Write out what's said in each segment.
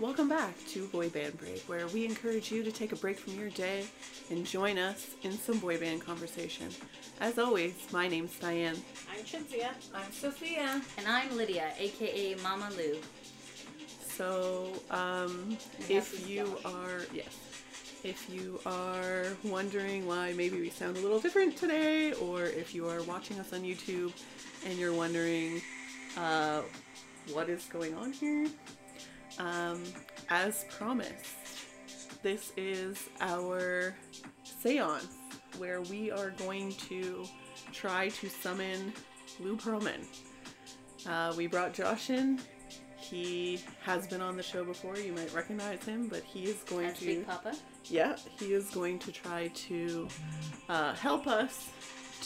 Welcome back to Boy Band Break, where we encourage you to take a break from your day and join us in some boy band conversation. As always, my name's Diane. I'm Chinzia. I'm Sophia. And I'm Lydia, aka Mama Lou. So, um, if you are, yes, if you are wondering why maybe we sound a little different today, or if you are watching us on YouTube and you're wondering uh, what is going on here, um, as promised, this is our seance where we are going to try to summon Lou Pearlman. Uh, we brought Josh in. He has been on the show before. You might recognize him, but he is going As to. Big Papa. Yeah, he is going to try to uh, help us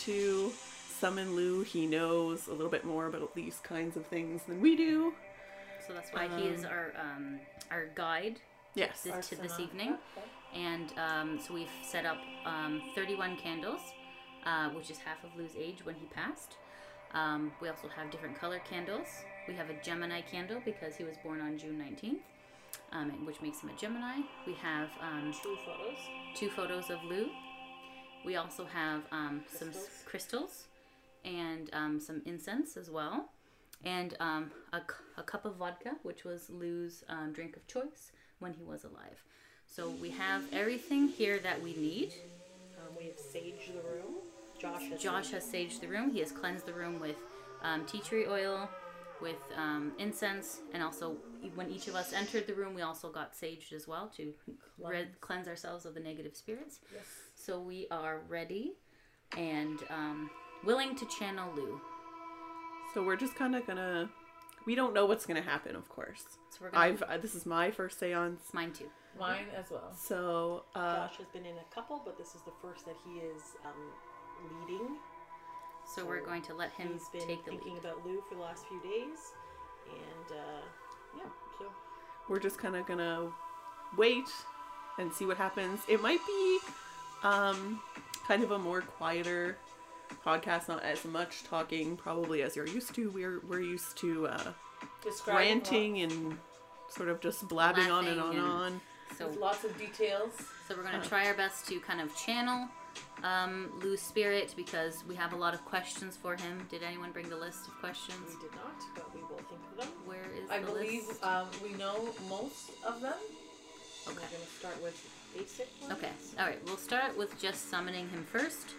to summon Lou. He knows a little bit more about these kinds of things than we do. So that's why he is our um, our guide Yes. this, to this evening. And um, so we've set up um, 31 candles, uh, which is half of Lou's age when he passed. Um, we also have different color candles. We have a Gemini candle because he was born on June 19th, um, which makes him a Gemini. We have um, Two photos. two photos of Lou. We also have um, some s- crystals and um, some incense as well, and um, a, a cup of vodka, which was Lou's um, drink of choice when he was alive. So we have everything here that we need. Um, we have saged the room. Josh has. Josh has saged the room. He has cleansed the room with um, tea tree oil, with um, incense, and also when each of us entered the room, we also got saged as well to re- cleanse ourselves of the negative spirits. Yes. So we are ready and um, willing to channel Lou. So we're just kind of gonna. We don't know what's gonna happen, of course. So we're gonna. I've uh, this is my first seance, mine too. Mine as well. so uh, Josh has been in a couple, but this is the first that he is um, leading. So we're going to let him He's been take the thinking lead. about Lou for the last few days, and uh, yeah, so we're just kind of gonna wait and see what happens. It might be um, kind of a more quieter podcast, not as much talking probably as you're used to. We're we're used to uh, Describe ranting and sort of just blabbing on and on and and- on. So, With lots of details. so we're going to try our best to kind of channel um, Lou's spirit because we have a lot of questions for him. Did anyone bring the list of questions? we did not, but we will think of them. Where is I the believe list? um, we know most of them. Okay. We're going to start with basic ones. Okay. All right. We'll start with just summoning him first,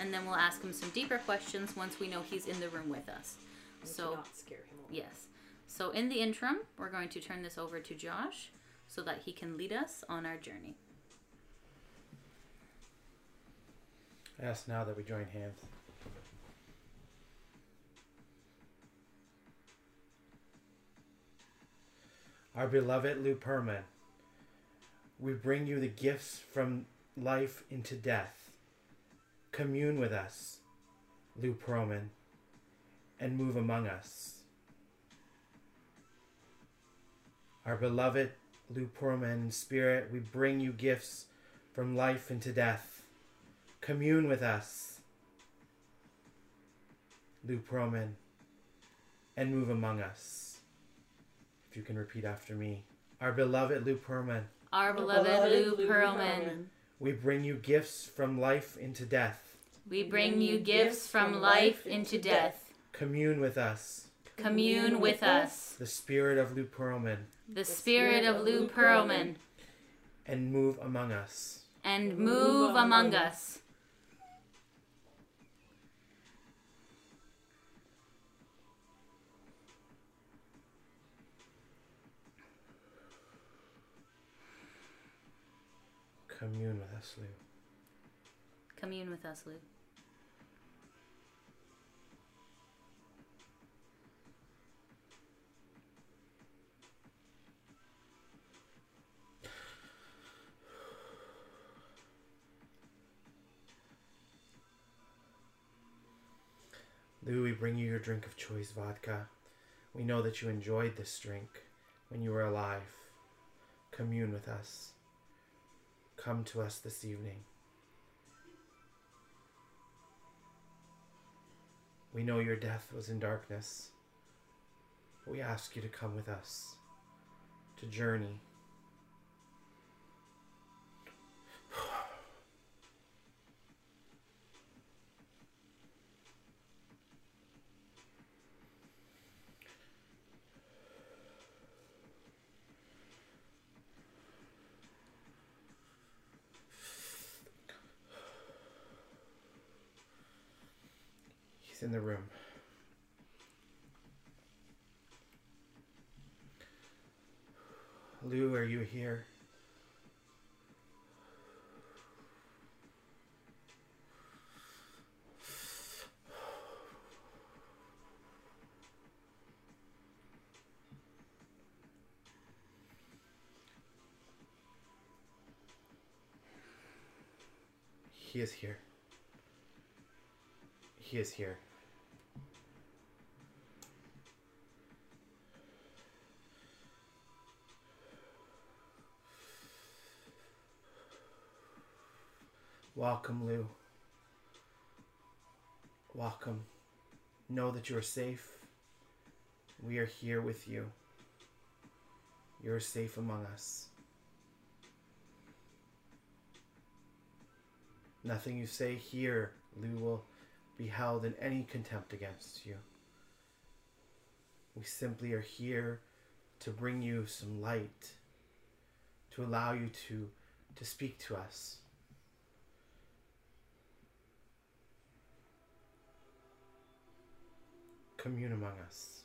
and then we'll ask him some deeper questions once we know he's in the room with us. And to So not scare him away. yes. So in the interim, we're going to turn this over to Josh so that he can lead us on our journey. I ask now that we join hands. Our beloved Lou Pearlman, we bring you the gifts from life into death. Commune with us, Lou Pearlman, and move among us. Our beloved Lou Pearlman spirit, we bring you gifts from life into death. Commune with us, Lou Pearlman, and move among us. If you can repeat after me. Our beloved Lou Pearlman, Our beloved beloved Lou Lou Pearlman, we bring you gifts from life into death. we bring you gifts from life into death. Commune with us, Commune with us, the spirit of Lou Pearlman, the spirit of Lou Pearlman, and move among us. and move among us. Commune with us, Lou. Commune with us, Lou. Lou, we bring you your drink of choice vodka. We know that you enjoyed this drink when you were alive. Commune with us. Come to us this evening. We know your death was in darkness. We ask you to come with us to journey. He's in the room. Lou, are you here? He is here. He is here. Welcome, Lou. Welcome. Know that you are safe. We are here with you. You are safe among us. Nothing you say here, Lou, will be held in any contempt against you. We simply are here to bring you some light, to allow you to, to speak to us. Commune among us.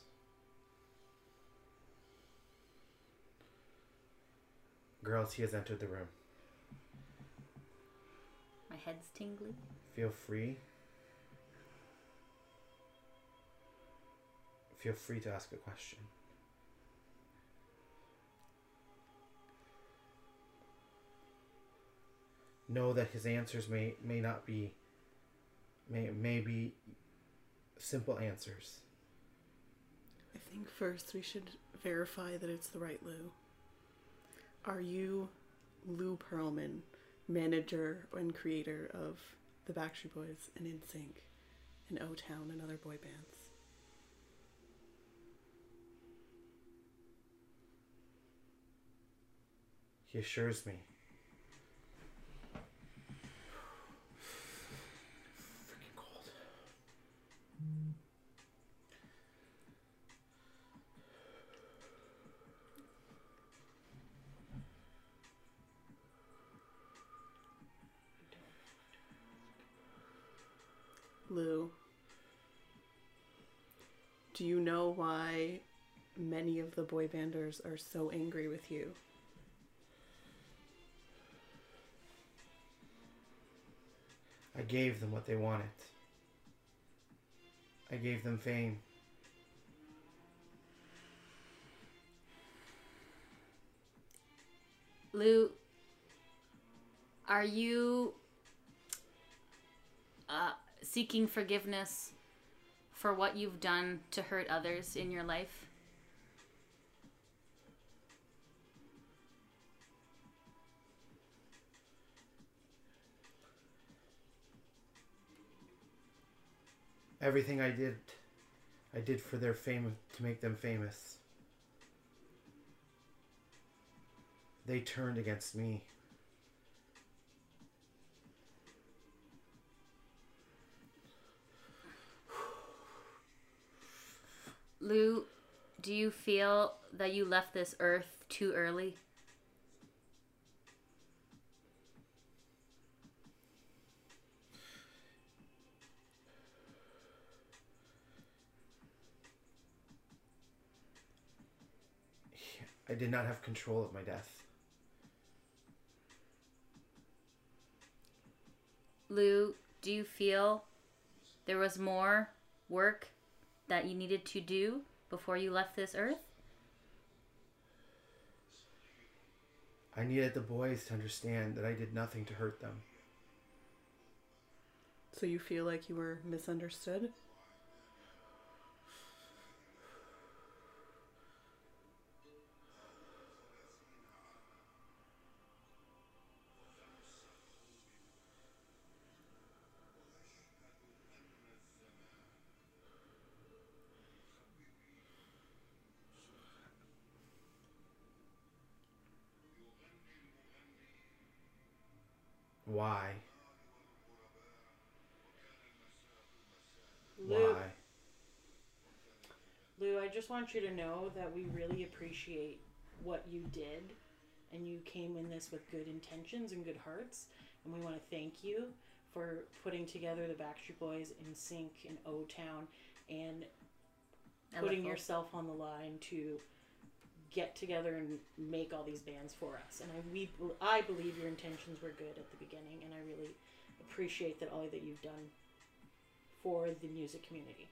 Girls, he has entered the room. My head's tingly. Feel free. Feel free to ask a question. Know that his answers may may not be may may be simple answers. I think first we should verify that it's the right Lou. Are you Lou Pearlman, manager and creator of the Backstreet Boys and NSYNC and O Town and other boy bands? He assures me. You know why many of the boy banders are so angry with you? I gave them what they wanted. I gave them fame. Lou, are you uh, seeking forgiveness for what you've done to hurt others in your life? Everything I did, I did for their fame to make them famous. They turned against me. Lou, do you feel that you left this earth too early? I did not have control of my death. Lou, do you feel there was more work that you needed to do before you left this earth? I needed the boys to understand that I did nothing to hurt them. So you feel like you were misunderstood? Why? Lou, Why? Lou, I just want you to know that we really appreciate what you did, and you came in this with good intentions and good hearts, and we want to thank you for putting together the Backstreet Boys NSYNC in O Town and putting yourself on the line to get together and make all these bands for us. And I we I believe your intentions were good at the beginning, and I really appreciate that all that you've done for the music community.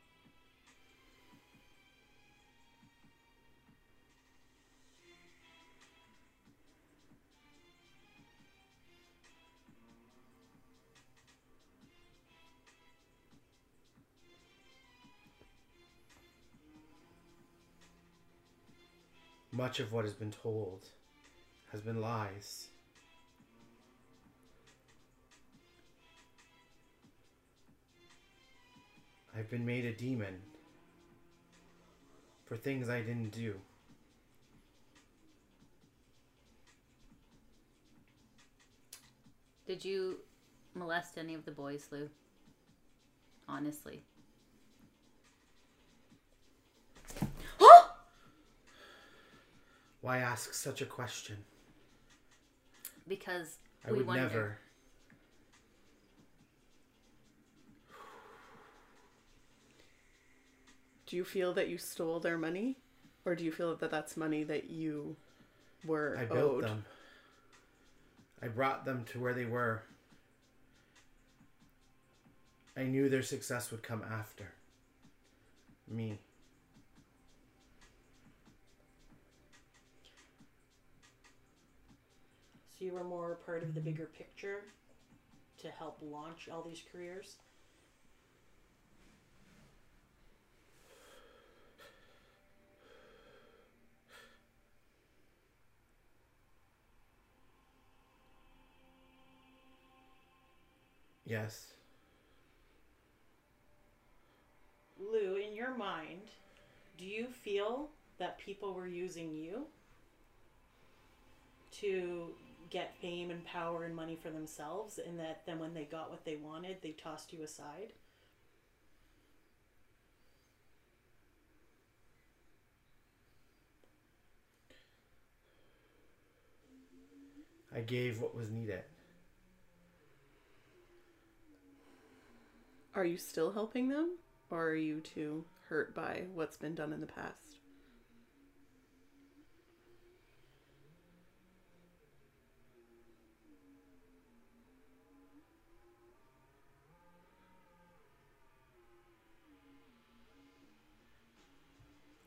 Much of what has been told has been lies. I've been made a demon for things I didn't do. Did you molest any of the boys, Lou? Honestly. Why ask such a question? Because I we would wonder. never. Do you feel that you stole their money? Or do you feel that that's money that you were I built owed? them. I brought them to where they were. I knew their success would come after me. You were more part of the bigger picture to help launch all these careers. Yes. Lou, in your mind, do you feel that people were using you to get fame and power and money for themselves, and that then when they got what they wanted, they tossed you aside? I gave what was needed. Are you still helping them? Or are you too hurt by what's been done in the past?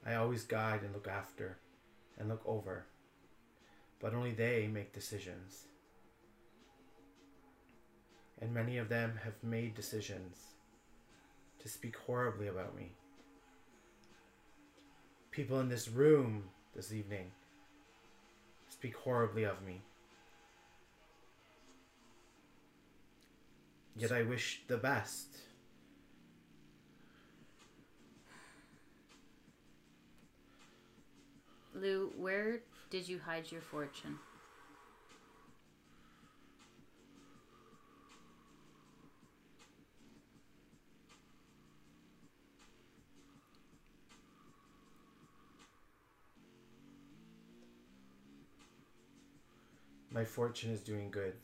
I always guide and look after and look over. But only they make decisions. And many of them have made decisions to speak horribly about me. People in this room this evening speak horribly of me. Yet I wish the best. Lou, where did you hide your fortune? My fortune is doing good.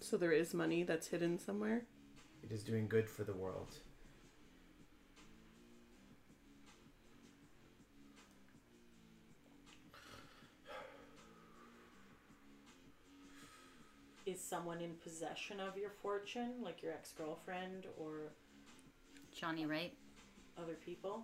So there is money that's hidden somewhere? It is doing good for the world. Is someone in possession of your fortune, like your ex girlfriend or Johnny Wright? other people?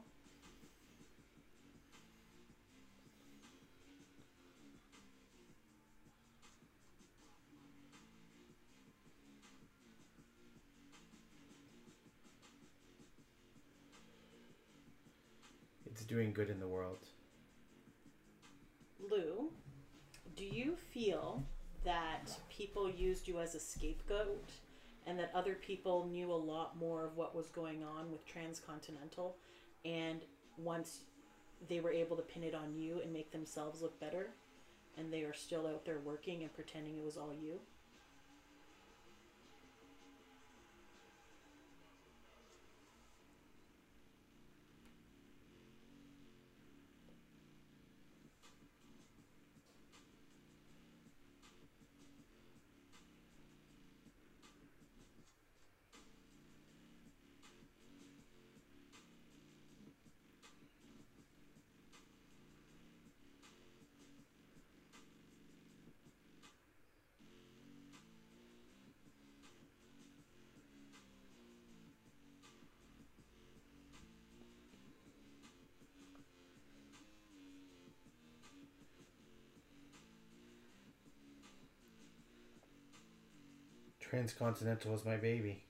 It's doing good in the world. Lou, do you feel that people used you as a scapegoat and that other people knew a lot more of what was going on with Transcontinental and once they were able to pin it on you and make themselves look better and they are still out there working and pretending it was all you? Transcontinental was my baby.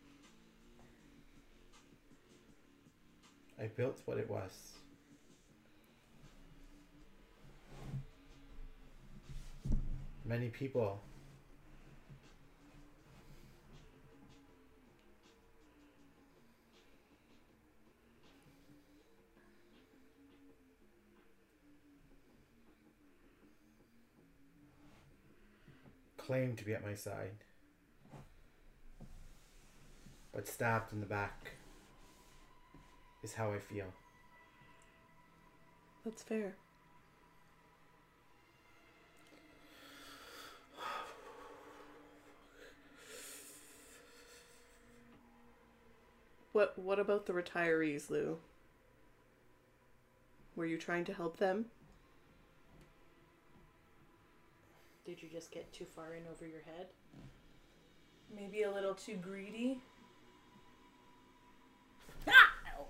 I built what it was. Many people claim to be at my side, but stabbed in the back is how I feel. That's fair. What what about the retirees, Lou? Were you trying to help them? Did you just get too far in over your head? Maybe a little too greedy. Ow.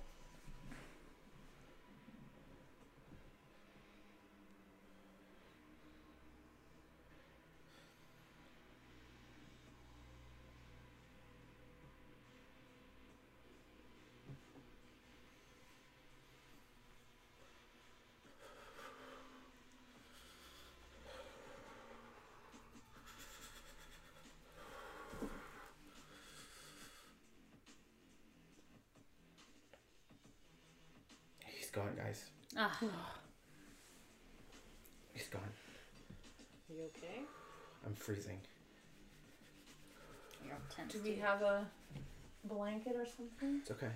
He's gone, guys. Ah, He's gone. Are You okay? I'm freezing. you're tense. Do we have a blanket or something? It's okay.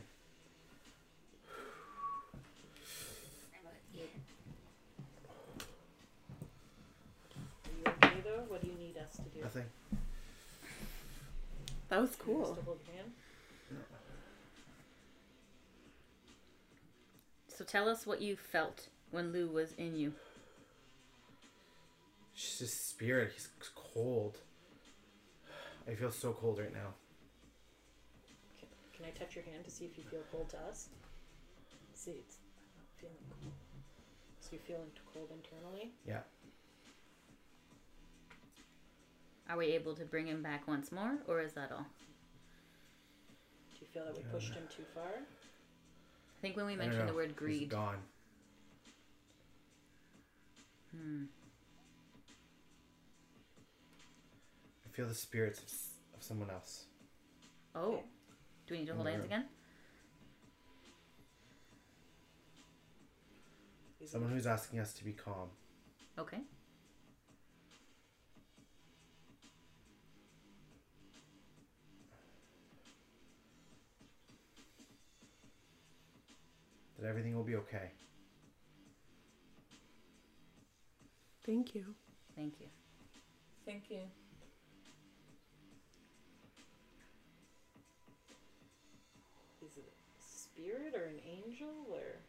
Yeah. Are you okay though? What do you need us to do? Nothing. That was You want us cool. to hold your hand? So tell us what you felt when Lou was in you. She's his spirit. He's cold. I feel so cold right now. Can, can I touch your hand to see if you feel cold to us? See, it's I'm not feeling cold. So you're feeling cold internally? Yeah. Are we able to bring him back once more, or is that all? Do you feel that we pushed him too far? I think when we I mentioned the know. word He's greed. gone. Hmm. I feel the spirits of, of someone else. Oh. Do we need to hold hands No. again? Someone who's asking us to be calm. Okay. That everything will be okay. Thank you. Thank you. Thank you. is it a spirit or an angel or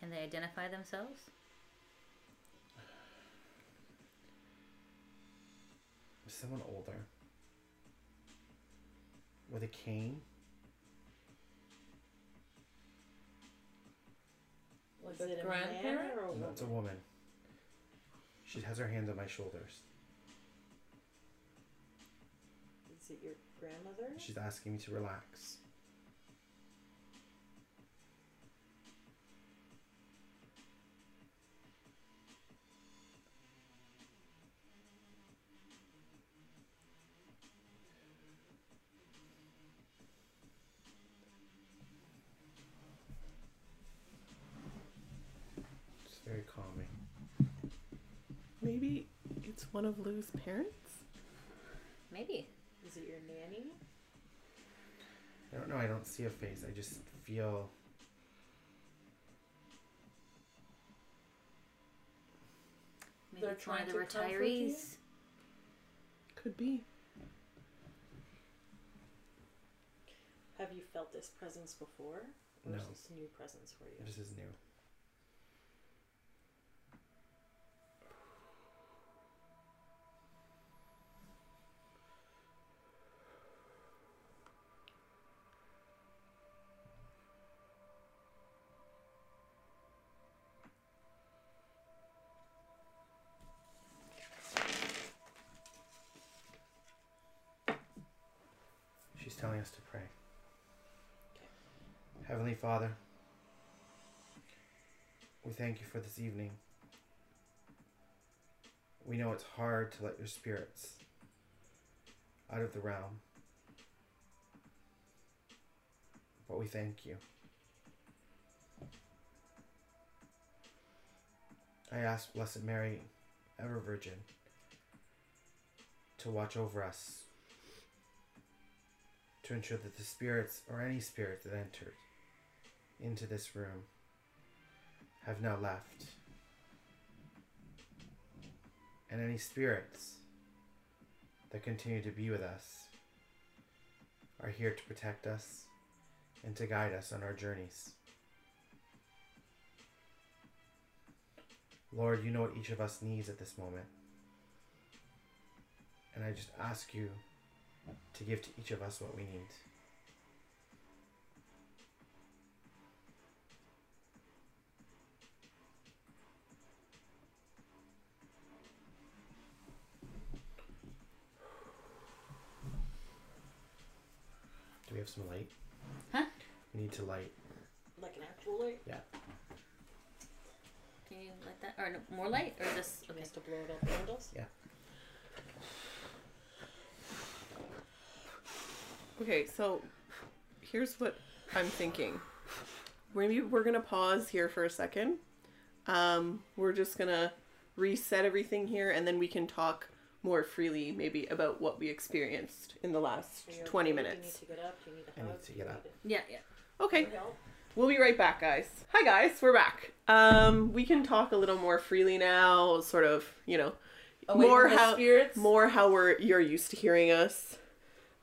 Can they identify themselves? Is someone older. With a cane. Was is it it a man grandparent? or a No, woman? it's a woman. She has her hands on my shoulders. Is it your grandmother? She's asking me to relax. One of Lou's parents? Maybe. Is it your nanny? I don't know. I don't see a face. I just feel. Maybe They're it's one of the trying to comfort you? retirees. Could be. Have you felt this presence before? Or No. is this new presence for you? This is new. Telling us to pray. Heavenly Father, we thank you for this evening. We know it's hard to let your spirits out of the realm, but we thank you. I ask Blessed Mary, ever Virgin, to watch over us, to ensure that the spirits or any spirit that entered into this room have now left. And any spirits that continue to be with us are here to protect us and to guide us on our journeys. Lord, you know what each of us needs at this moment. And I just ask you to give to each of us what we need. Do we have some light? Huh? We need to light. Like an actual light? Yeah. Can you light that? Or no, more light? Or just. Okay. Okay. Just to blow it out the windows? Okay, so here's what I'm thinking. Maybe we're gonna pause here for a second. Um, we're just gonna reset everything here, and then we can talk more freely, maybe about what we experienced in the last Are you 20 okay? Do minutes. you need to get up? Do you need a I need to get up. Yeah, yeah. Okay, help? we'll be right back, guys. Hi, guys, we're back. Um, we can talk a little more freely now, sort of, you know, Away more how spirits. more how we're you're used to hearing us.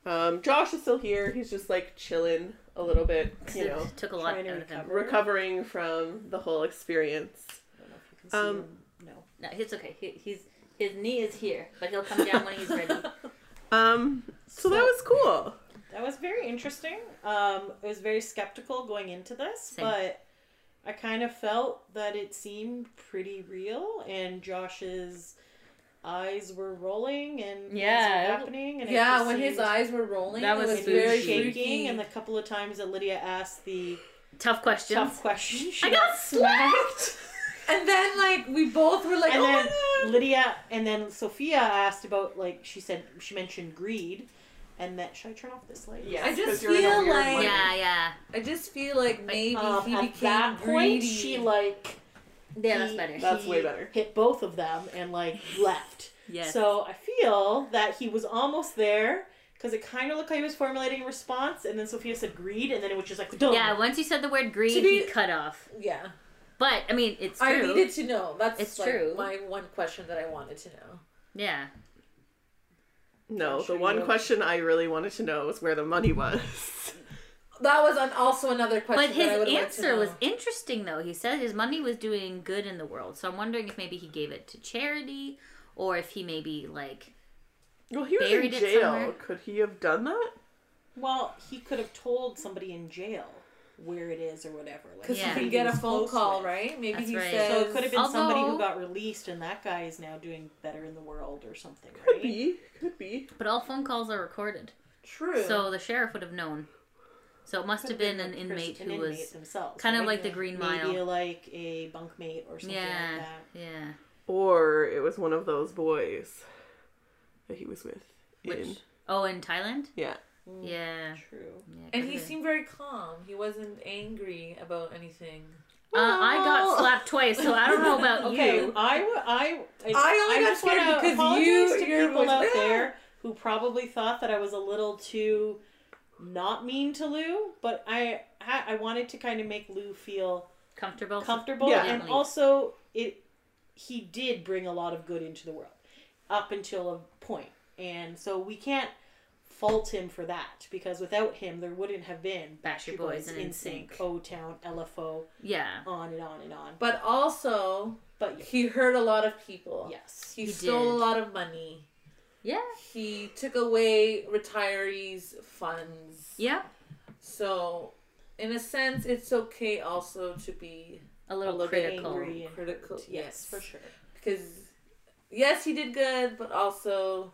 Um, Josh is still here. He's just like chilling a little bit, you know, Took a lot Trying to out of him. recovering from the whole experience. I don't know if you can see Um, him. No. No, it's okay. He, he's his knee is here, but he'll come down when he's ready. Um, so that was cool. That was very interesting. Um, I was very skeptical going into this, Same. but I kind of felt that it seemed pretty real, and Josh's eyes were rolling and things Yeah. were happening. And yeah, when his eyes were rolling, That was was he was very shaking, freaky. and the couple of times that Lydia asked the Tough question, tough question, she I got slapped. And then like we both were like, and oh then my god. Lydia, and then Sophia asked about like she said she mentioned greed, and that should I turn off this light? Yes, I just 'cause you're in a feel like- light. Yeah, yeah. I just feel like maybe Um, he at became that point, she like Yeah, that's better. That's he way better. Hit both of them and like left. Yes. So I feel that he was almost there because it kind of looked like he was formulating a response, and then Sophia said greed, and then it was just like, Dum. yeah, once you said the word greed, To be- he cut off. yeah, But I mean, it's true. I needed to know. That's It's like true. my one question that I wanted to know. Yeah. No, sure the one question I really wanted to know was where the money was. That was an, also another question. But his I would answer like to was interesting, though. He said his money was doing good in the world. So I'm wondering if maybe he gave it to charity, or if he maybe like Well, he was Buried in jail. Could he have done that? Well, he could have told somebody in jail where it is or whatever. Like, Because Yeah. you can get he a phone call, with. right? Maybe That's he right. says. So it could have been somebody who got released, and that guy is now doing better in the world or something, Could right? be. Could be. But all phone calls are recorded, True. so the sheriff would have known. So it must Could have been an the inmate person- who an was inmate themselves, kind of like the Green Mile, maybe Mile. like a bunkmate or something Yeah, like that. yeah. Or it was one of those boys that he was with. In oh, in Thailand? yeah. Mm, Yeah. True. yeah and he been. seemed very calm. He wasn't angry about anything. Uh, I got slapped twice, so I don't know about Okay, you. I only got just wanna scared because apologize you- to people out there who probably thought that I was a little too not mean to Lou, but I I wanted to kind of make Lou feel Comfortable. comfortable, Yeah. and also it he did bring a lot of good into the world up until a point, and so we can't fault him for that because without him there wouldn't have been Backstreet Boys and NSYNC, NSYNC. O Town, LFO, yeah. on and on and on. But also, But he hurt a lot of people. yes, He, He stole did. a lot of money. Yeah. He took away retirees' funds. Yeah. So, in a sense, it's okay also to be A little, little critical. angry. and critical. Yes, yes, for sure. Because, yes, he did good, but also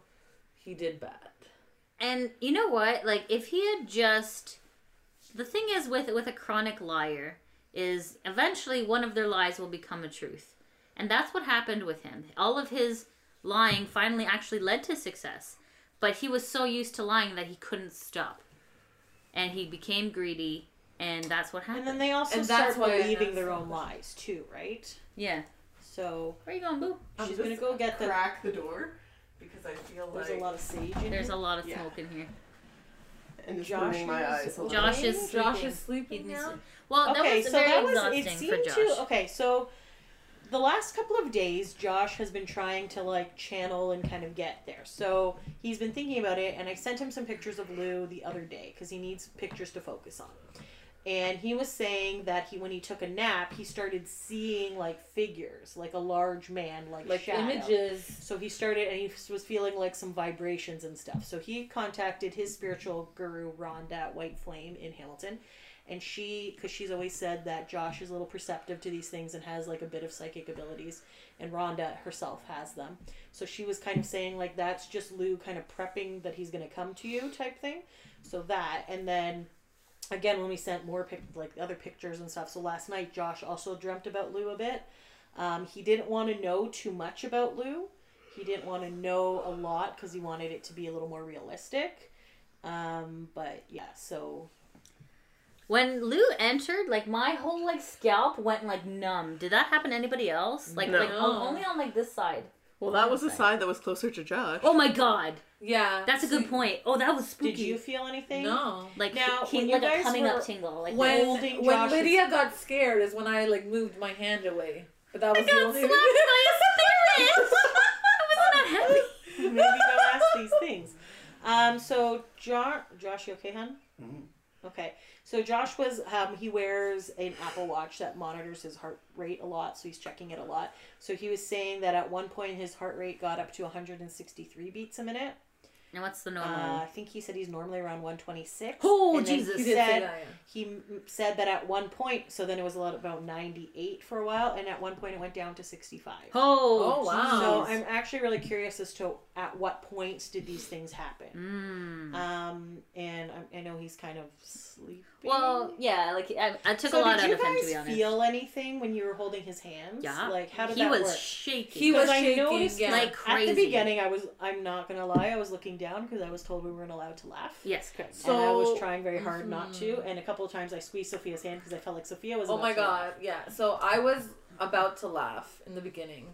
he did bad. And you know what? Like if he had just the thing is with with a chronic liar is eventually one of their lies will become a truth. And that's what happened with him. All of his lying finally actually led to success. But he was so used to lying that he couldn't stop. And he became greedy and that's what happened. And then they also And start that's why I believing their own lies too, right? yeah. So Where you going, boo? I'm she's just gonna go get the. Crack the door because I feel There's like There's a lot of sage in here. There's here. a lot of Yeah. smoke in here. and Josh my is- eyes. Josh is Josh sleeping. is sleeping now. needs- Well, that okay, was so very that was exhausting it for seemed Josh. to okay, so the last couple of days Josh has been trying to like channel and kind of get there. So he's been thinking about it and I sent him some pictures of Lou the other day cuz he needs pictures to focus on. And he was saying that he when he took a nap, he started seeing like figures, like a large man like, Like shadow. images. So he started, and he was feeling like some vibrations and stuff. So he contacted his spiritual guru, Rhonda White Flame, in Hamilton. And she, because she's always said that Josh is a little perceptive to these things and has like a bit of psychic abilities. And Rhonda herself has them. So she was kind of saying, like, that's just Lou kind of prepping that he's going to come to you type thing. So that. And then again, when we sent more pic, like other pictures and stuff. So last night, Josh also dreamt about Lou a bit. Um, he didn't want to know too much about Lou. He didn't want to know a lot because he wanted it to be a little more realistic. Um, but yeah, so When Lou entered, like my whole like scalp went like numb. Did that happen to anybody else? Like No. like o- only on like this side. Well, that was the side that was closer to Josh. Oh my god, Yeah. that's a good point. Oh, that was spooky. did you feel anything? No. like Now, he, when he you like a guys coming were- up tingle? Like When Holding when Josh's- Lydia got scared is when I like moved my hand away. But that was I the got only slapped by a spirit. I was not happy. Maybe don't ask these things. Um, so Josh, Josh, you okay, hon? Okay. So Josh was um, he wears an Apple Watch that monitors his heart rate a lot, so he's checking it a lot. So he was saying that at one point his heart rate got up to 163 beats a minute. And what's the Uh, normal? I think he said he's normally around 126. Oh, And Jesus. He He said that, he said that at one point, so then it was a lot about 98 for a while, and at one point it went down to 65. oh, Oh, wow. So. I'm actually really curious as to at what points did these things happen. Mm. Um, and I, I know he's kind of sleeping. Well, yeah, like I, I took so a lot out of him to guys be honest. feel anything when you were holding his hands? yeah, Like how did he that was work? shaking. He was Because I shaking, noticed, yeah. like At the beginning, I was. I'm not gonna lie. I was looking down because I was told we weren't allowed to laugh. Yes. and I was trying very hard not to. Mm-hmm. And a couple of times I squeezed Sophia's hand because I felt like Sophia was. Oh my to laugh. god, yeah. So I was about to laugh in the beginning.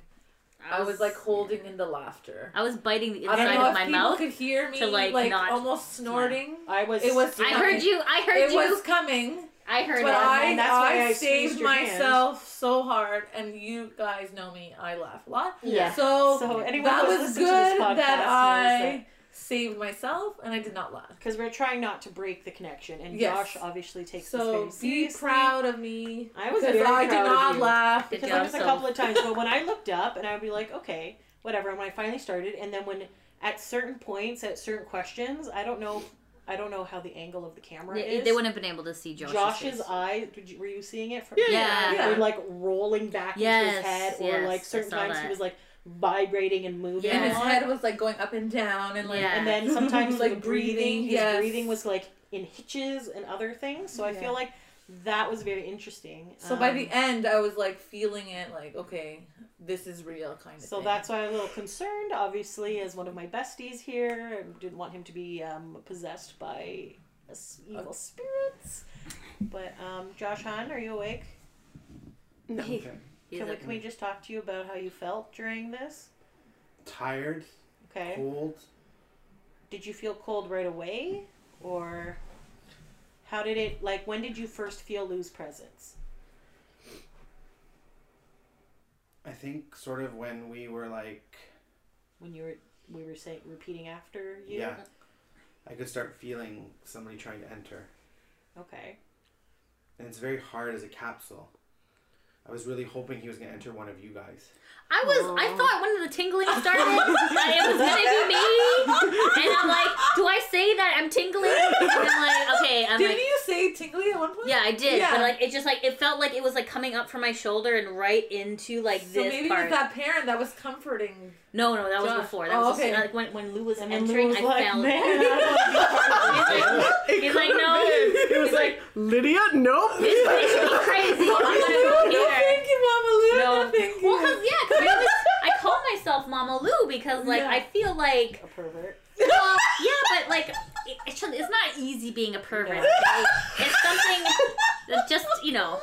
I was like holding in the laughter. I was biting the I don't inside know of if my people mouth. could hear me to, like, like, not almost snorting. I was. It was- I heard you. I heard It you. It was coming, I heard but it. I, and that's why I, I saved squeezed your hand. myself so hard, and you guys know me. I laugh a lot. Yeah. So, So anyone that who's was listening good to this podcast that knows I saved myself, and I did not laugh. because we're trying not to break the connection, and Yes. Josh obviously takes So this very be seriously. proud of me. I was because very I did proud of not you. laugh. Because job, there was a couple of times, but when I looked up and I would be like, okay, whatever. And when I finally started, and then when at certain points, at certain questions, I don't know, I don't know how the angle of the camera They, is. they wouldn't have been able to see Josh's, Josh's face. eyes. Did you, were you seeing it? From, Yeah, Yeah. Yeah. Or like rolling back into his head, or yes, like certain saw times he was like vibrating and moving. and his head was like going up and down, and like Yeah. And then sometimes Like like breathing, breathing, his yes. breathing was like in hitches and other things. So I feel like that was very interesting. So by Um, the end, I was like feeling it, like okay, this is real, kind of. Thing So thing. that's why I'm a little concerned, obviously, as one of my besties here. I didn't want him to be um, possessed by s- evil spirits. But um, Josh Hahn, are you awake? No. He- Okay. He's Can we, can we just talk to you about how you felt during this? Tired, Okay. cold. Did you feel cold right away, or how did it? Like, when did you first feel Lou's presence? I think sort of when we were like, When you were we were saying repeating after you? yeah, I could start feeling somebody trying to enter, Okay. and it's very hard as a capsule. I was really hoping he was gonna enter one of you guys. I was. I thought when the tingling started that it was gonna be me, and I'm like, do I say that I'm tingling? And I'm like, okay, I'm Didn't like, you say tingly at one point? yeah, I did, Yeah. but like it just like it felt like it was like coming up from my shoulder and right into like So this maybe part. it was that parent that was comforting. No, no, that was Josh. before. That Oh, was okay. like when when Lou was And then Lou entering, was I like, felt. "Man, I It He's like, have no. been. It was He's like, Lydia, nope. This makes me crazy. I'm gonna go no, thank you, Mama Lou. No. No, thank you. Well, 'cause, yeah, 'cause I, was, I call myself Mama Lou because like Yeah. I feel like a pervert. well, yeah, but like it, it it's not easy being a pervert. No. Okay? It's something that just you know.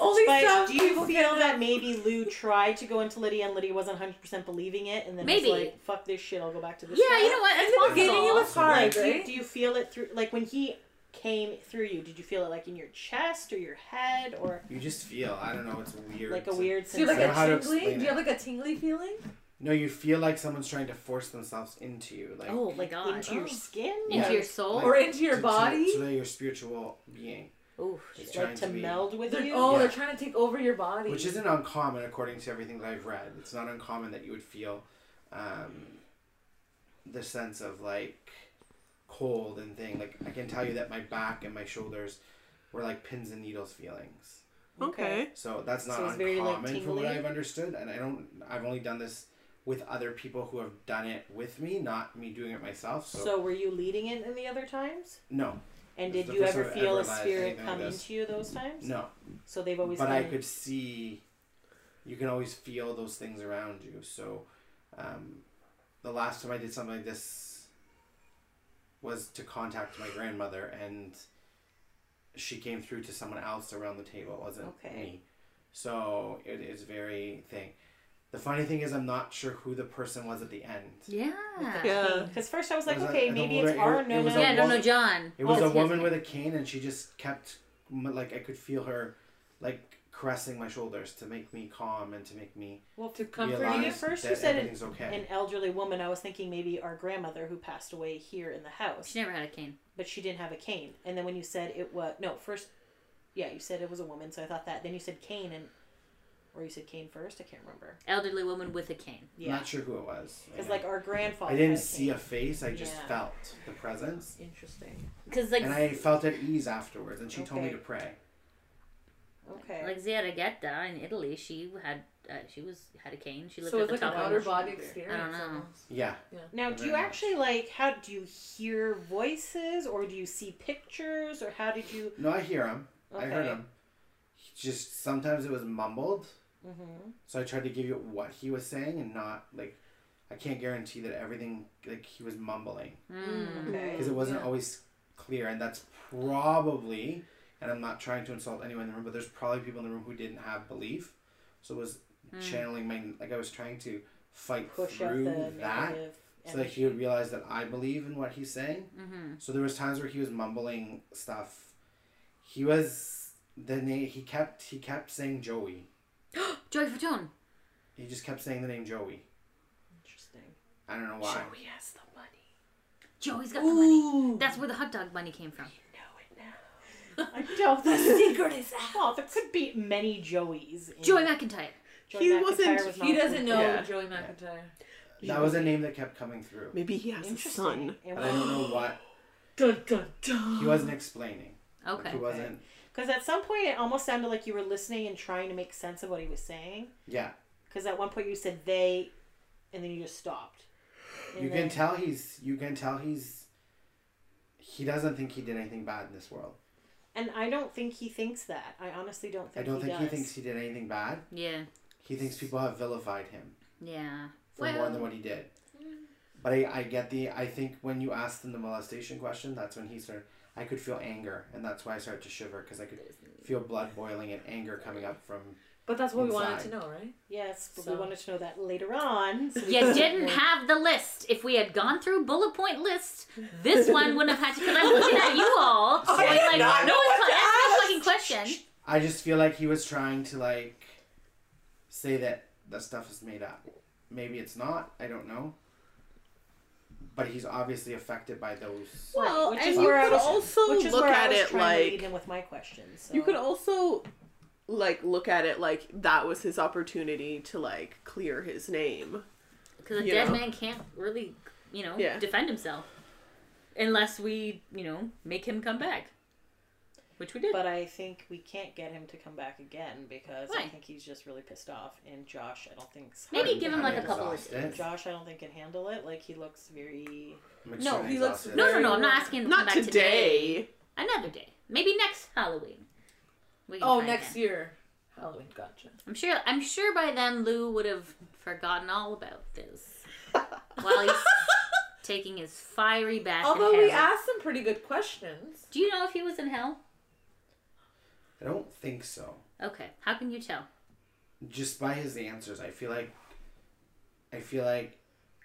Only But some do you people feel can- that maybe Lou tried to go into Lydia and Lydia wasn't 100% believing it and then Maybe. was like, fuck this shit, I'll go back to this Yeah, guy? you know what? In It's the possible. beginning, it was hard, Like, do, you, right? do you feel it through, like when he came through you, did you feel it like in your chest or your head or You just feel. I don't know. It's weird. like a to- weird Do you have I don't like know how to a tingly? explain Do you have like a tingly feeling? No, you feel like someone's trying to force themselves into you, like Oh my god. into your Oh. skin? Into your soul. Like- Or into your to- body? to, to your spiritual being, Ooh. is Like trying to, be- meld with They're- you? oh, Yeah. they're trying to take over your body. which isn't uncommon according to everything that I've read. It's not uncommon that you would feel um, the sense of like cold and thing. Like I can tell you that my back and my shoulders were like pins and needles feelings. Okay. So that's not So it's very, like, uncommon from what? I've understood, and I don't. I've only done this with other people who have done it with me, not me doing it myself. So, So were you leading it in the other times? no, And did you ever feel ever a spirit like come into you those times? no. So they've always but been I could see, you can always feel those things around you. So, um, the last time I did something like this was to contact my grandmother, and she came through to someone else around the table. It wasn't Okay. me. So it is very thing. The funny thing is, I'm not sure who the person was at the end. Yeah. Yeah. Because first I was like, Was okay, an maybe older- it's our it no was no. a Yeah, no, no, woman- John. It was Well, a woman his- with a cane, and she just kept like I could feel her like caressing my shoulders to make me calm and to make me Well, to comfort When you realize first you said it- everything's okay. an elderly woman, I was thinking maybe our grandmother who passed away here in the house, She never had a cane. but she didn't have a cane. And then when you said it was no first, yeah, you said it was a woman, so I thought that. Then you said cane and, or you said cane first. I can't remember. Elderly woman with a cane. Yeah, not sure who it was. because Yeah. like our grandfather. I didn't had see cane. a face. I just Yeah. felt the presence, Interesting. Because like and I felt at ease afterwards. And she told me to pray. Okay. like Zeragetta in Italy, she had uh, she was had a cane. She lived so at it's the like an top outer of body shoulder. experience. I don't know. almost. Yeah, now, do you much. actually like how do you hear voices, or do you see pictures, or how did you? no, I hear him. I heard them. just sometimes it was mumbled, Mm-hmm. so I tried to give you what he was saying and not like. I can't guarantee that everything like he was mumbling. Mm. Okay. because it wasn't Yeah. always clear, and that's probably. And I'm not trying to insult anyone in the room, but there's probably people in the room who didn't have belief, so it was Mm. channeling my like I was trying to fight Push through that, negative. so that he would realize that I believe in what he's saying. Mm-hmm. So there was times where he was mumbling stuff. He was the name. He kept he kept saying Joey. Joey Fatone. He just kept saying the name Joey. Interesting. I don't know why. Joey has the money. Joey's got the money. That's where the hot dog money came from. know it now. I don't. The secret is out. Well, there could be many Joeys. In Joey McIntyre. Joey He McIntyre wasn't- Was He not doesn't know Yeah. Joey McIntyre. That was a name that kept coming through, Maybe he has a Interesting. son. And but I don't know what. Dun dun dun. He wasn't explaining. Okay. He wasn't. Because at some point it almost sounded like you were listening and trying to make sense of what he was saying. Yeah. Because at one point you said they, and then you just stopped. And You then- can tell he's. You can tell he's. He doesn't think he did anything bad in this world. And I don't think he thinks that. I honestly don't think. I don't he think does. he thinks he did anything bad. Yeah. He thinks people have vilified him Yeah. for more than what he did. But I, I get the. I think when you asked him the molestation question, that's when he started. I could feel anger, and that's why I started to shiver because I could feel blood boiling and anger coming up from. But that's what we wanted to know, right? Yes, but So- we wanted to know that later on. so You didn't have the list. If we had gone through bullet point list, this one wouldn't have had to. Because I'm looking at you all, I going like, not no know one's what to ask. the fucking question. I just feel like he was trying to like say that the stuff is made up. Maybe it's not. I don't know. But he's obviously affected by those. Well, which and is you where I could was- also Which is look where at I was it trying to like with my questions. So. you could also like look at it like that was his opportunity to like clear his name. Because a dead know. man can't really, you know, Yeah. defend himself unless we, you know, make him come back, which we did. But I think we can't get him to come back again because I think he's just really pissed off. And Josh, I don't think. Maybe give him like a couple of exhausted. Josh, I don't think can handle it. Like he looks very. I'm No, he looks no, no, no. I'm not asking him to come Not back today. today. Another day. Maybe next Halloween. Oh, next again. year. Halloween, gotcha. I'm sure. I'm sure by then Lou would have forgotten all about this while he's taking his fiery bath. Although in we asked some pretty good questions. Do you know if he was in hell? I don't think so. Okay. How can you tell? Just by his answers, I feel like. I feel like,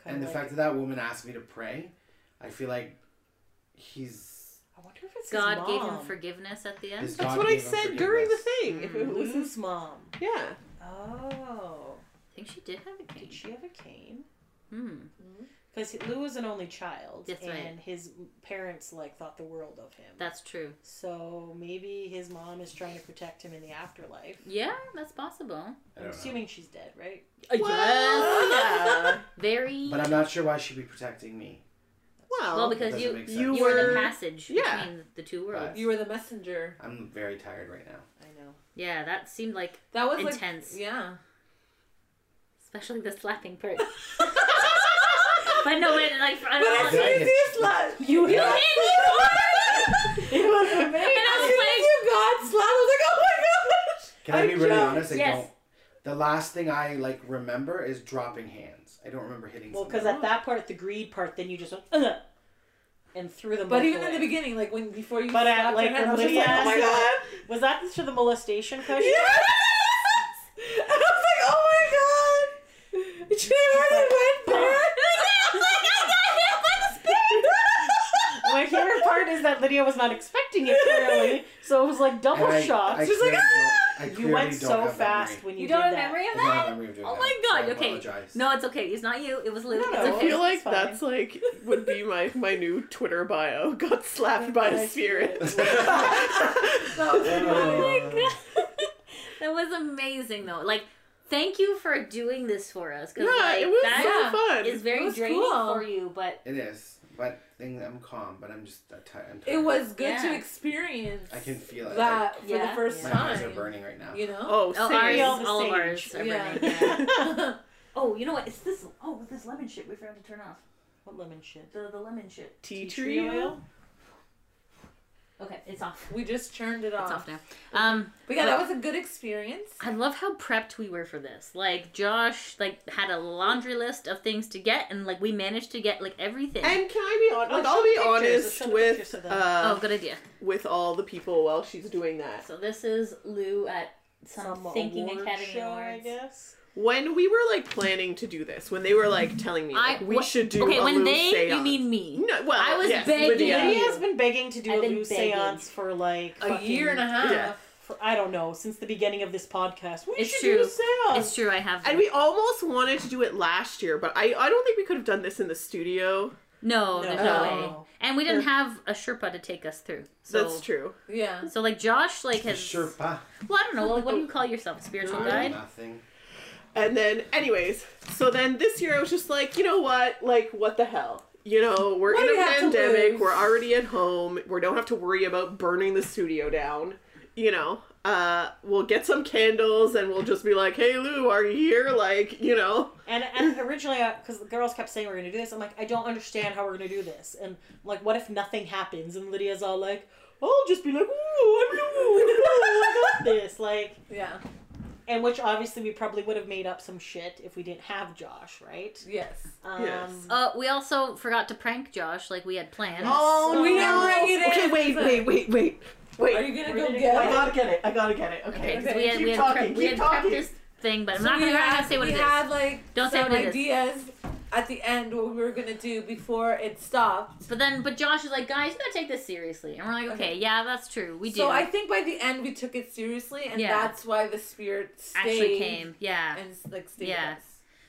Kind and the of fact that that woman asked me to pray, I feel like he's I wonder if it's God his gave him forgiveness at the end. his That's God what I said during the forgiveness. thing. If it was his, mom. yeah. Oh, I think she did have a did she have a cane? Hmm. Because Lou was an only child, That's and right. his parents like thought the world of him. That's true. so maybe his mom is trying to protect him in the afterlife. Yeah, that's possible. I I'm don't know. assuming she's dead, right? Well, yeah. Very But I'm not sure why she'd be protecting me. Well, well because you you sense. you were the passage yeah. between the two worlds. You were the messenger. I'm very tired right now. I know. Yeah, that seemed like That was intense, like yeah. especially the slapping part. but no, it, like I But don't as know. soon like as it. you slapped, You You hit me It was as amazing. I was soon like- you got slapped, I was like, oh my gosh. Can I, be really jumped. honest? I Yes. don't. The last thing I like remember is dropping hands. I don't remember hitting. Well, because at that part, the greed part, then you just went Ugh, and threw them. But both even in the beginning, like when before you But at, like, her hand, I was just like, oh my oh asked- god. was that to the molestation question? Yes! And I was like, oh my god. She already went there. My favorite part is that Lydia was not expecting it clearly, so it was like double And I- shots. I She's like, clearly don't- ah! I you went so fast memory. when you, You did don't have that. memory of don't have that? memory of Oh that, my god! I okay, apologize. no, it's okay. It's not you. It was Lydia. No, It's no, I feel like It's fine. that's like would be my my new Twitter bio. Got slapped by a spirit. Oh my god, that was amazing though. Like, thank you for doing this for us because yeah, like it was that so fun. is very It was draining cool. for you. But It is, but thing I'm calm, but I'm just uh, I'm tired. It was good Yeah. to experience I can feel it. that for Yeah. the first like, my eyes are burning right now. You know? oh, oh, same. ours, all the all of ours are Yeah. burning. Yeah. oh, you know what? It's this. Oh, this lemon shit we forgot to turn off. What lemon shit? The the lemon shit. tea Tea tree tree oil. oil? Okay, it's off. we just churned it off. It's off. off now. Um, But yeah, that was a good experience. I love how prepped we were for this. Like Josh, like had a laundry list of things to get, and like we managed to get like everything. And can I be honest? Like, I'll be pictures. Honest show the with pictures of them. oh, uh, good idea. with all the people while she's doing that. So this is Lou at some, Some thinking award academy show, I awards. guess. When we were like planning to do this, when they were like telling me like, I- we what- should do Okay, a when Lou they, you mean me? No, well, I was yes, begging Lydia. you. Lydia has been begging to do I've a been Lou begging. seance for like A fucking- year and a half. Yeah. For, I don't know since the beginning of this podcast. We It's should true. do a seance. It's true. I have. And we almost wanted to do it last year, but I, I don't think we could have done this in the studio. no, there's no No. way. And we didn't have a Sherpa to take us through. So That's true. Yeah. So like Josh, like has. Sherpa. Well, I don't know. Like, what do you call yourself? A spiritual guide? Nothing. And then, anyways, so then this year I was just like, you know what? Like, what the hell? You know, we're What in a we have to pandemic. We're already at home. We don't have to worry about burning the studio down. You know, uh, we'll get some candles and we'll just be like, hey, Lou, are you here? Like, you know. And, and originally, because the girls kept saying we're going to do this, I'm like, I don't understand how we're going to do this. And I'm like, what if nothing happens? And Lydia's all like, I'll just be like, ooh, I'm Lou, I got this. Like, Yeah. And which obviously we probably would have made up some shit if we didn't have Josh, right? Yes. Um, Yes. Uh, we also forgot to prank Josh like we had planned. Oh, We didn't bring it in. Okay, wait, wait, wait, wait, wait. Are you gonna go gonna get go- I gotta get it. I gotta get it. Okay. Okay, 'cause Okay, we had keep we had, talking, prep, we keep had talking. prepped this thing, but I'm So not we gonna, had, say what we it is. had like Don't say some what it is. Ideas at the end what we were gonna do before it stopped. But then, but Josh is like, guys, you gotta take this seriously, and we're like, okay, Okay. yeah, that's true, we do. So I think by the end we took it seriously, and Yeah. that's why the spirit stayed actually came, yeah. and like stayed Yeah. with us.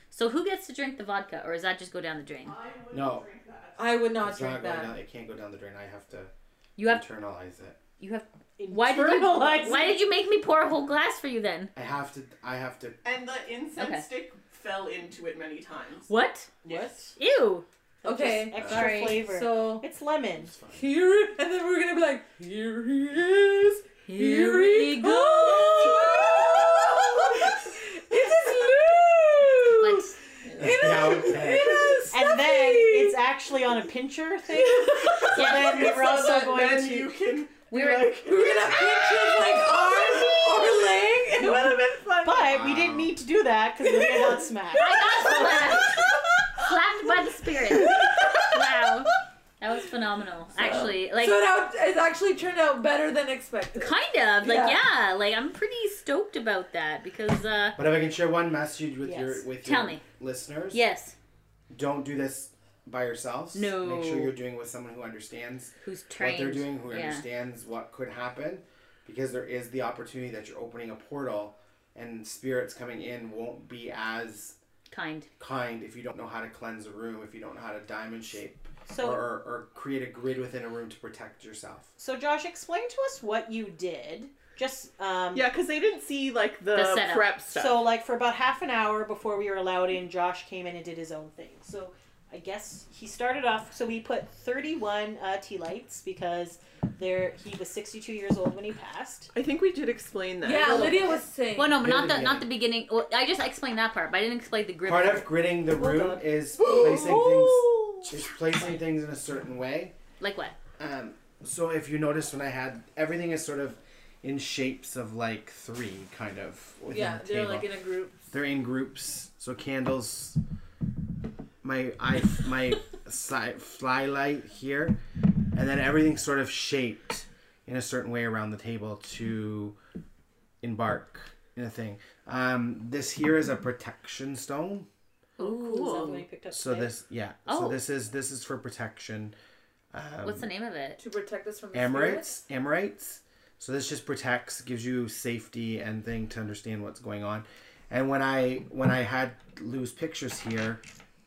So who gets to drink the vodka, or does that just go down the drain? No. I would not It's drink not that. down. It can't go down the drain. I have to You have, internalize it. you have. Why did you? Internalize Why did you make me pour a whole glass for you then? I have to. I have to. And the incense Okay. stick fell into it many times. What? Yes. Ew. Okay, Just uh, extra sorry. flavor. So It's lemon. It's here, and then we're gonna be like, here he is. Here he goes it is But Lou. It Yeah, is. okay. It is. And then it's actually on a pincher thing. So then we're also that going then to. you can. We're like, we were gonna pinch his like arm or leg. It would have been fun. But we didn't need to do that because we got smacked. I got slapped. slapped by the spirit. Wow. That was phenomenal. Actually, like so it, out, it actually turned out better than expected. kind of like Yeah. yeah. like I'm pretty stoked about that because uh But if I can share one message with Yes. your with Tell your me. listeners, yes, don't do this by yourselves. No. Make sure you're doing it with someone who understands who's trained? what they're doing, who yeah. understands what could happen, because there is the opportunity that you're opening a portal, and spirits coming in won't be as Kind. kind if you don't know how to cleanse a room, if you don't know how to diamond shape, So, or, or, or create a grid within a room to protect yourself. so Josh, explain to us what you did. Just um, Yeah, because they didn't see like the, The prep stuff. So, like, for about half an hour before we were allowed in, Josh came in and did his own thing. So, I guess he started off. So, we put 31 uh, tea lights because there he was 62 years old when he passed. I think we did explain that. Yeah, Lydia was saying. Well, no, but not the beginning. not the beginning. Well, I just explained that part, but I didn't explain the grip. Part part. of gridding the room on. is placing things, is placing things in a certain way. like what? Um, so if you notice when I had everything is sort of in shapes of like three, kind of. Yeah, the they're table. like in a group. They're in groups. So candles. My eye, my si- flylight here, and then everything's sort of shaped in a certain way around the table to embark in a thing. Um, this here is a protection stone. Oh, cool. Is that Cool. the one you picked up So today? this, yeah. Oh. So this is this is for protection. Um, What's the name of it? To protect us from the Emirates, Emirates. So this just protects, gives you safety and thing to understand what's going on. And when I when I had Lou's pictures here,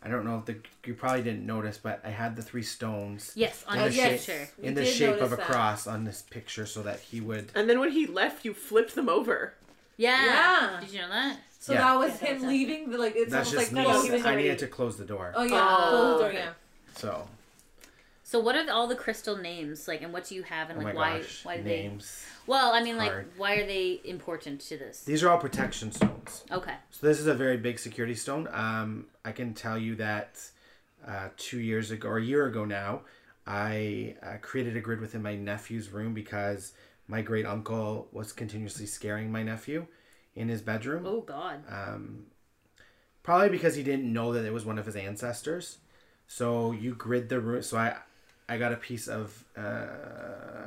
I don't know if the you probably didn't notice, but I had the three stones Yes, on in the the yes. shape picture. We in the shape of a that. cross on this picture, so that he would. And then when he left, you flipped them over. Yeah. Yeah. Did you know that? So Yeah. that was Yeah, that him was leaving. The, like it's That's almost just like me. no, he was I already- needed to close the door. Oh yeah, Oh, close the door. okay. Yeah. So So what are all the crystal names like, and what do you have, and oh like why? gosh, why do names. they? Well, I mean, like, hard. why are they important to this? These are all protection stones. Okay. So this is a very big security stone. Um, I can tell you that uh, two years ago or a year ago now, I uh, created a grid within my nephew's room because my great uncle was continuously scaring my nephew in his bedroom. Oh God. Um, probably because he didn't know that it was one of his ancestors. So you grid the room. So I, I got a piece of uh,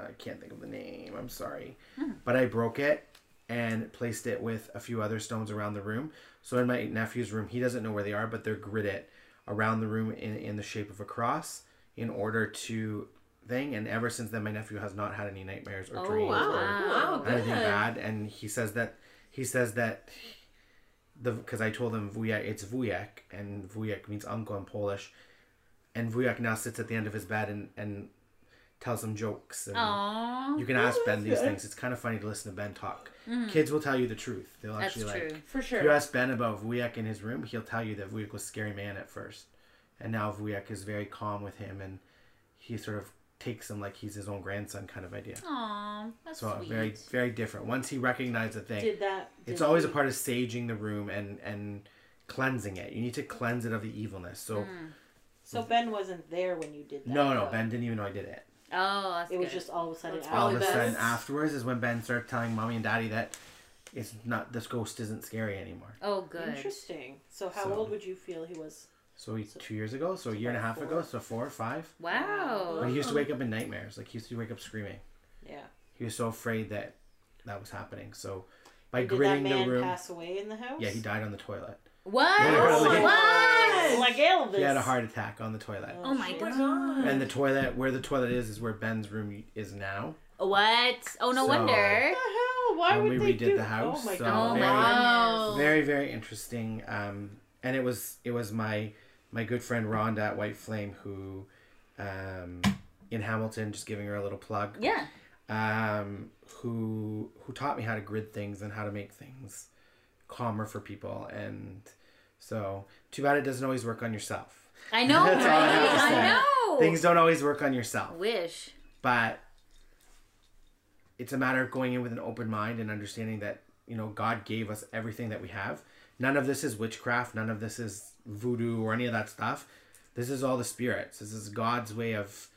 I can't think of the name. I'm sorry, but I broke it and placed it with a few other stones around the room. So in my nephew's room, he doesn't know where they are, but they're gridded around the room in in the shape of a cross in order to thing. And ever since then, my nephew has not had any nightmares or Oh dreams wow. or Wow, anything bad and he says that he says that the because I told him wujek it's wujek and wujek means uncle in Polish and wujek now sits at the end of his bed and and tells him jokes and Aww. you can ask Ben these things it's kind of funny to listen to Ben talk mm-hmm. kids will tell you the truth they'll That's actually like true. For sure. if you ask Ben about Vujek in his room he'll tell you that Vujek was a scary man at first and now Vujek is very calm with him and he sort of takes him like he's his own grandson kind of idea Aw, that's so uh, sweet. very very different once he recognized the thing Did that? it's did always a part of saging the room and and cleansing it. You need to cleanse it of the evilness. So mm. So Ben wasn't there when you did that. no, no, though. Ben didn't even know I did it. Oh, that's It was just all of a sudden. That's All of a sudden afterwards is when Ben started telling mommy and daddy that it's not this ghost isn't scary anymore. Oh, good. Interesting. So how So- old would you feel he was? So he, two years ago, so a year and a half about ago, so four or five. Wow. But he used to wake up in nightmares. Like he used to wake up screaming. Yeah. He was so afraid that that was happening. So by Did that gridding man the room, pass away in the house? yeah, he died on the toilet. What? Literally. What? Like Elvis. He had a heart attack on the toilet. Oh my shit. god. And the toilet, where the toilet is, is where Ben's room is now. What? Oh no So- wonder. What the hell? Why When would we they redid do? the house, Oh my so god. Oh very- goodness. Very, very interesting. Um, and it was it was my my good friend Rhonda at White Flame who, um, in Hamilton, just giving her a little plug. Yeah. um, who who taught me how to grid things and how to make things calmer for people. And so, too bad it doesn't always work on yourself. I know, right? I know. Things don't always work on yourself, Wish. but it's a matter of going in with an open mind and understanding that you know God gave us everything that we have. None of this is witchcraft. None of this is voodoo or any of that stuff. This is all the spirits. This is God's way of.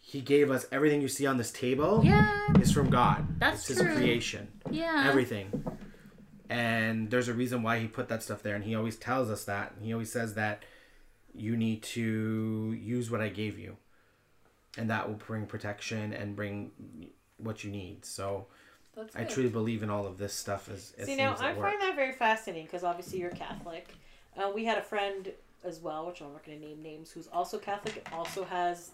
He gave us everything you see on this table. Yeah. is from God. That's it's true. His creation. Yeah. Everything. And there's a reason why he put that stuff there, and he always tells us that. And he always says that you need to use what I gave you, and that will bring protection and bring what you need. So That's I truly believe in all of this stuff as, as See now, I work. find that very fascinating because obviously you're Catholic. Uh, we had a friend as well, which I'm not going to name names, who's also Catholic, and also has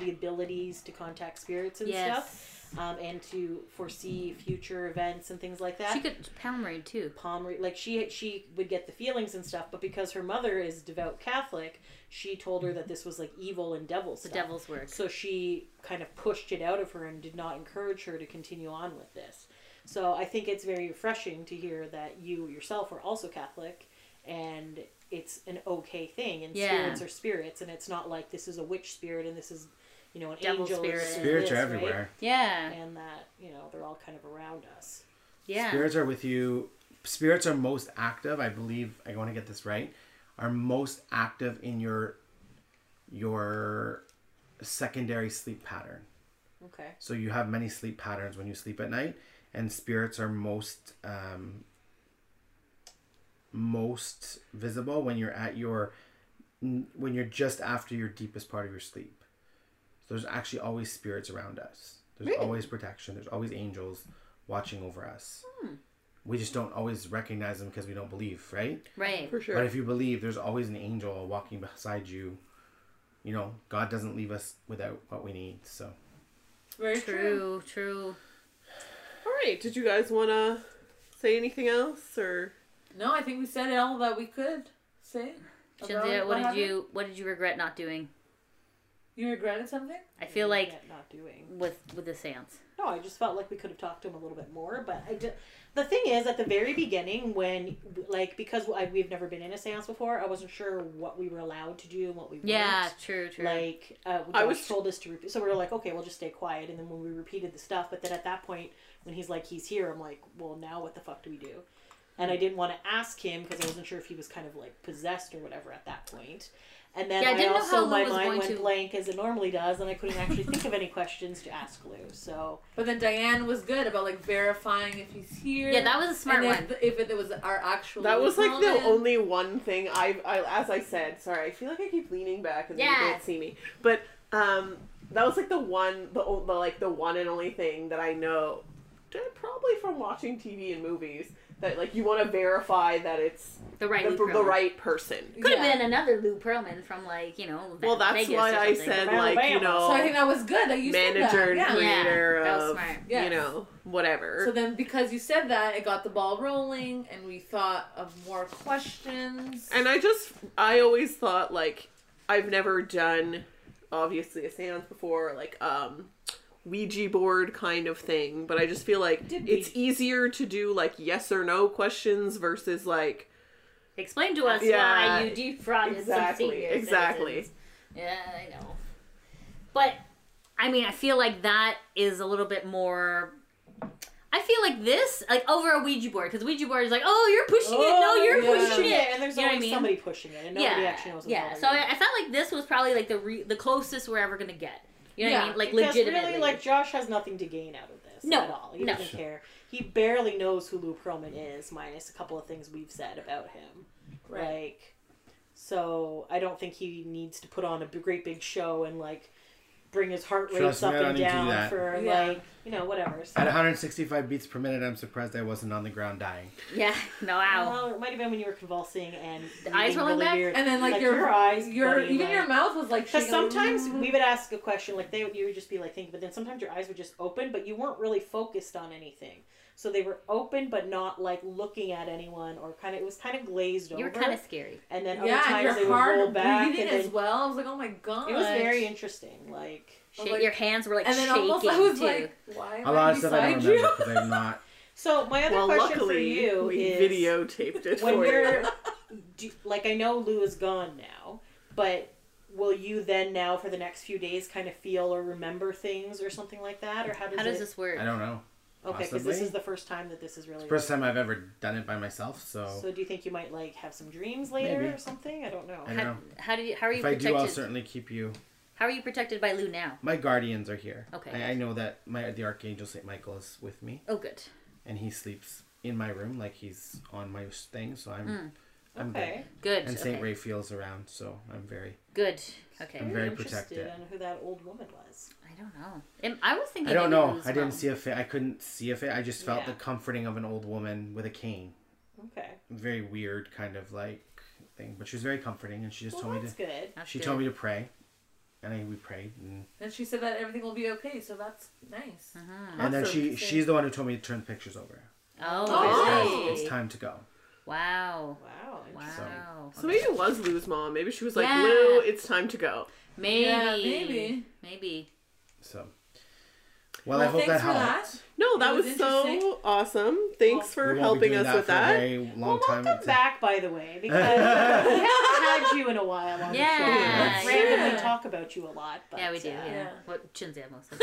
the abilities to contact spirits and stuff, Yes. Um, and to foresee future events and things like that. She could palm read too. palm read, like she she would get the feelings and stuff, but because her mother is devout Catholic, she told her that this was like evil and devil stuff. The devil's work. So she kind of pushed it out of her and did not encourage her to continue on with this. So I think it's very refreshing to hear that you yourself are also Catholic and it's an okay thing and Yeah. spirits are spirits and it's not like this is a witch spirit and this is you know an Devil angel spirit. and this is Spirits are this, right? everywhere. Yeah. and that you know they're all kind of around us Yeah. Spirits are with you. Spirits are most active. I believe. I want to get this right. Are most active in your your secondary sleep pattern. okay So you have many sleep patterns when you sleep at night, and spirits are most um, most visible when you're at your when you're just after your deepest part of your sleep. So there's actually always spirits around us. There's Really? always protection. There's always angels watching over us. Hmm. We just don't always recognize them because we don't believe, right? Right. For sure. But if you believe, there's always an angel walking beside you. You know, God doesn't leave us without what we need. So. Very true. True. True. All right. Did you guys want to say anything else or? No, I think we said all that we could say. about Cynthia, what did happened. you what did you regret not doing? You regretted something? I feel like Yet not doing with with the seance. No, I just felt like we could have talked to him a little bit more. But I did, the thing is, at the very beginning, when like because I, we've never been in a séance before, I wasn't sure what we were allowed to do and what we Yeah, weren't. true, true. Like uh, I was- told us to repeat, so we were like, okay, we'll just stay quiet. And then when we repeated the stuff, but then at that point, when he's like, he's here, I'm like, well, now what the fuck do we do? And I didn't want to ask him because I wasn't sure if he was kind of like possessed or whatever at that point. And then Yeah, I I, didn't know also how my was mind going went to- blank as it normally does, and I couldn't actually think of any questions to ask Lou. So But then Diane was good about like verifying if he's here. yeah, that was a smart and one. if, if it was our actual. That was like the only one thing I, I, as I said, sorry, I feel like I keep leaning back and then you can't see me. But um, that was like the one, the, o- the like the one and only thing that I know, probably from watching TV and movies, that like you want to verify that it's the right the, Lou the right person. Could have Yeah. been another Lou Pearlman from like you know. Well, that's Vegas why or I said Alabama. like you know So I think that was good that you manager said and that. Yeah. creator Yeah, that was of smart. Yes. you know whatever. So then, because you said that, it got the ball rolling, and we thought of more questions. And I just, I always thought like, I've never done, obviously a seance before, like um, Ouija board kind of thing. But I just feel like Did it's we- easier to do like yes or no questions versus like Explain to us Yeah, why you defrauded exactly, some senior exactly. citizens. Yeah, I know. But I mean, I feel like that is a little bit more. I feel like this, like over a Ouija board, because Ouija board is like, oh, you're pushing it. No, oh, you're yeah. pushing it. and there's You know I mean? somebody pushing it, and nobody yeah, actually knows. Yeah. So. I, I felt like this was probably like the re- the closest we're ever gonna get. You know what I Yeah, mean? Like legitimately. really, like Josh has nothing to gain out of this. No, at all. He no. doesn't care. He barely knows who Lou Pearlman is, minus a couple of things we've said about him. Like, so I don't think he needs to put on a great big show and like bring his heart rates Trust me, up I don't and need to do down that. for Yeah. like you know whatever. So, At 165 beats per minute, I'm surprised I wasn't on the ground dying. Yeah. No. Wow. well, it might have been when you were convulsing and The eyes breathing rolling really back? weird. And then like, Like, your, your eyes your bloody, even like- your mouth was like Because shaking. sometimes we would ask a question, like they would, you would just be like thinking, but then sometimes your eyes would just open, but you weren't really focused on anything. So they were open, but not like looking at anyone, or kind of it was kind of glazed over. You were kind of scary. and then other yeah, and times they your would roll hard back, breathing and then as well. I was like, oh my god. it was very interesting. Like I Shake, like- your hands were like And then shaking almost I was too. like, why am A lot I of stuff I don't you? remember because I'm not. so, my other Well, question for you we is videotaped it when for you're you. do, like I know Lou is gone now, but will you then now for the next few days kind of feel or remember things or something like that, or how does How does it? this work? I don't know. Okay, because this is the first time that this is really. First time I've ever done it by myself, so, So do you think you might like have some dreams later Maybe. or something? I don't know. I don't How, know. how do you? How are you If I do, I'll certainly keep you. How are you protected by Lou now? My guardians are here. Okay. I, I know that my the archangel Saint Michael is with me, Oh, good. and he sleeps in my room like he's on my thing. So I'm, Mm. I'm Okay. Good. good. And Saint okay. Raphael's around, so I'm very. Good. Okay. I'm very interested protected. on who that old woman was. I don't know. Am- I was thinking. I don't know. I didn't mom. see a fit. I couldn't see a fit. I just felt Yeah. the comforting of an old woman with a cane. Okay. Very weird kind of like thing, but she was very comforting, and she just Well, told me that's to. good. That's She good. told me to pray, and I we prayed, and, And she said that everything will be okay, so that's nice. Uh-huh. and then Awesome. she she's the one who told me to turn the pictures over. Oh, Oh. really? It's time to go. Wow. Wow. interesting. Wow. So maybe it was Lou's mom. Maybe she was like, Yeah. Lou, it's time to go. Maybe. Yeah, maybe. Maybe. So, well, I hope that thanks for helped. that. No, that It was, was so awesome. Thanks Well, for We helping doing us with for a that. Well, welcome It's- back, by the way, because we haven't had you in a while on Yeah, the show. yeah. We randomly talk about you a lot. But, yeah, we do. uh, Yeah. yeah. What Chinzia mostly.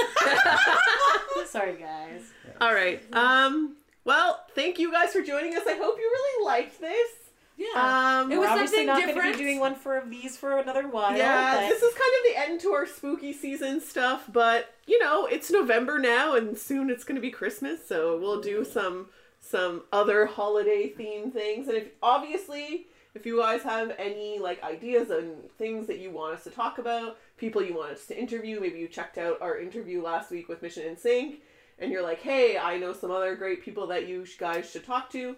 Sorry, guys. All right. Um. Well, thank you guys for joining us. I hope you really liked this. Yeah. Um. It We're was obviously something not going to different. be doing one for these for another while. yeah, but this is kind of the end to our spooky season stuff, but you know, it's November now and soon it's going to be Christmas, so we'll do some some other holiday theme things. And if obviously if you guys have any like ideas and things that you want us to talk about, people you want us to interview, maybe you checked out our interview last week with Mission in Sync and you're like, "Hey, I know some other great people that you guys should talk to."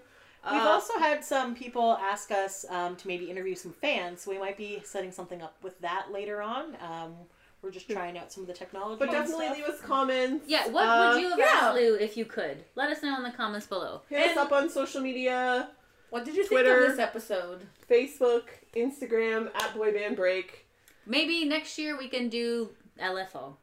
We've Uh, also had some people ask us um, to maybe interview some fans, so we might be setting something up with that later on. Um, we're just trying out some of the technology. but definitely stuff. leave us comments. yeah. What Uh, would you have yeah. asked Lou if you could? Let us know in the comments below. Hit us up on social media. What did you Twitter. think of this episode? Facebook, Instagram at Boy Band Break. Maybe next year we can do LFO.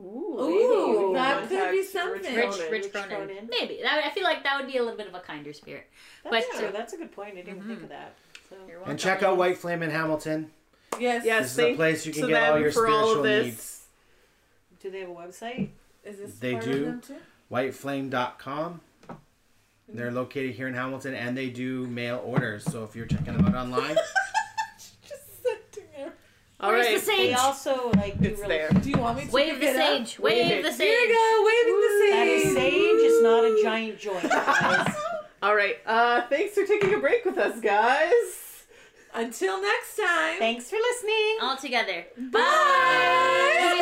Ooh, that could be something. Rich, Cronin. Rich Rich Cronin. Cronin. Maybe. That, I feel like that would be a little bit of a kinder spirit. That's but, true. uh, That's a good point. I didn't Mm-hmm. think of that. So. And check out White Flame in Hamilton. Yes. Yes, This is a place you can to get all your for all of this. needs. Do they have a website? Is this They part do. Of them too? Whiteflame.com. They're located here in Hamilton and they do mail orders. So if you're checking them out online, Just sitting there. All Where's right. the sage? They also like do It's really. there. Do you want me to Wave the it up? sage. Wave Wave the sage. Here we go, waving the sage. That is sage. sage is not a giant joint. All right. Uh, thanks for taking a break with us, guys. Until next time. Thanks for listening. All together. Bye.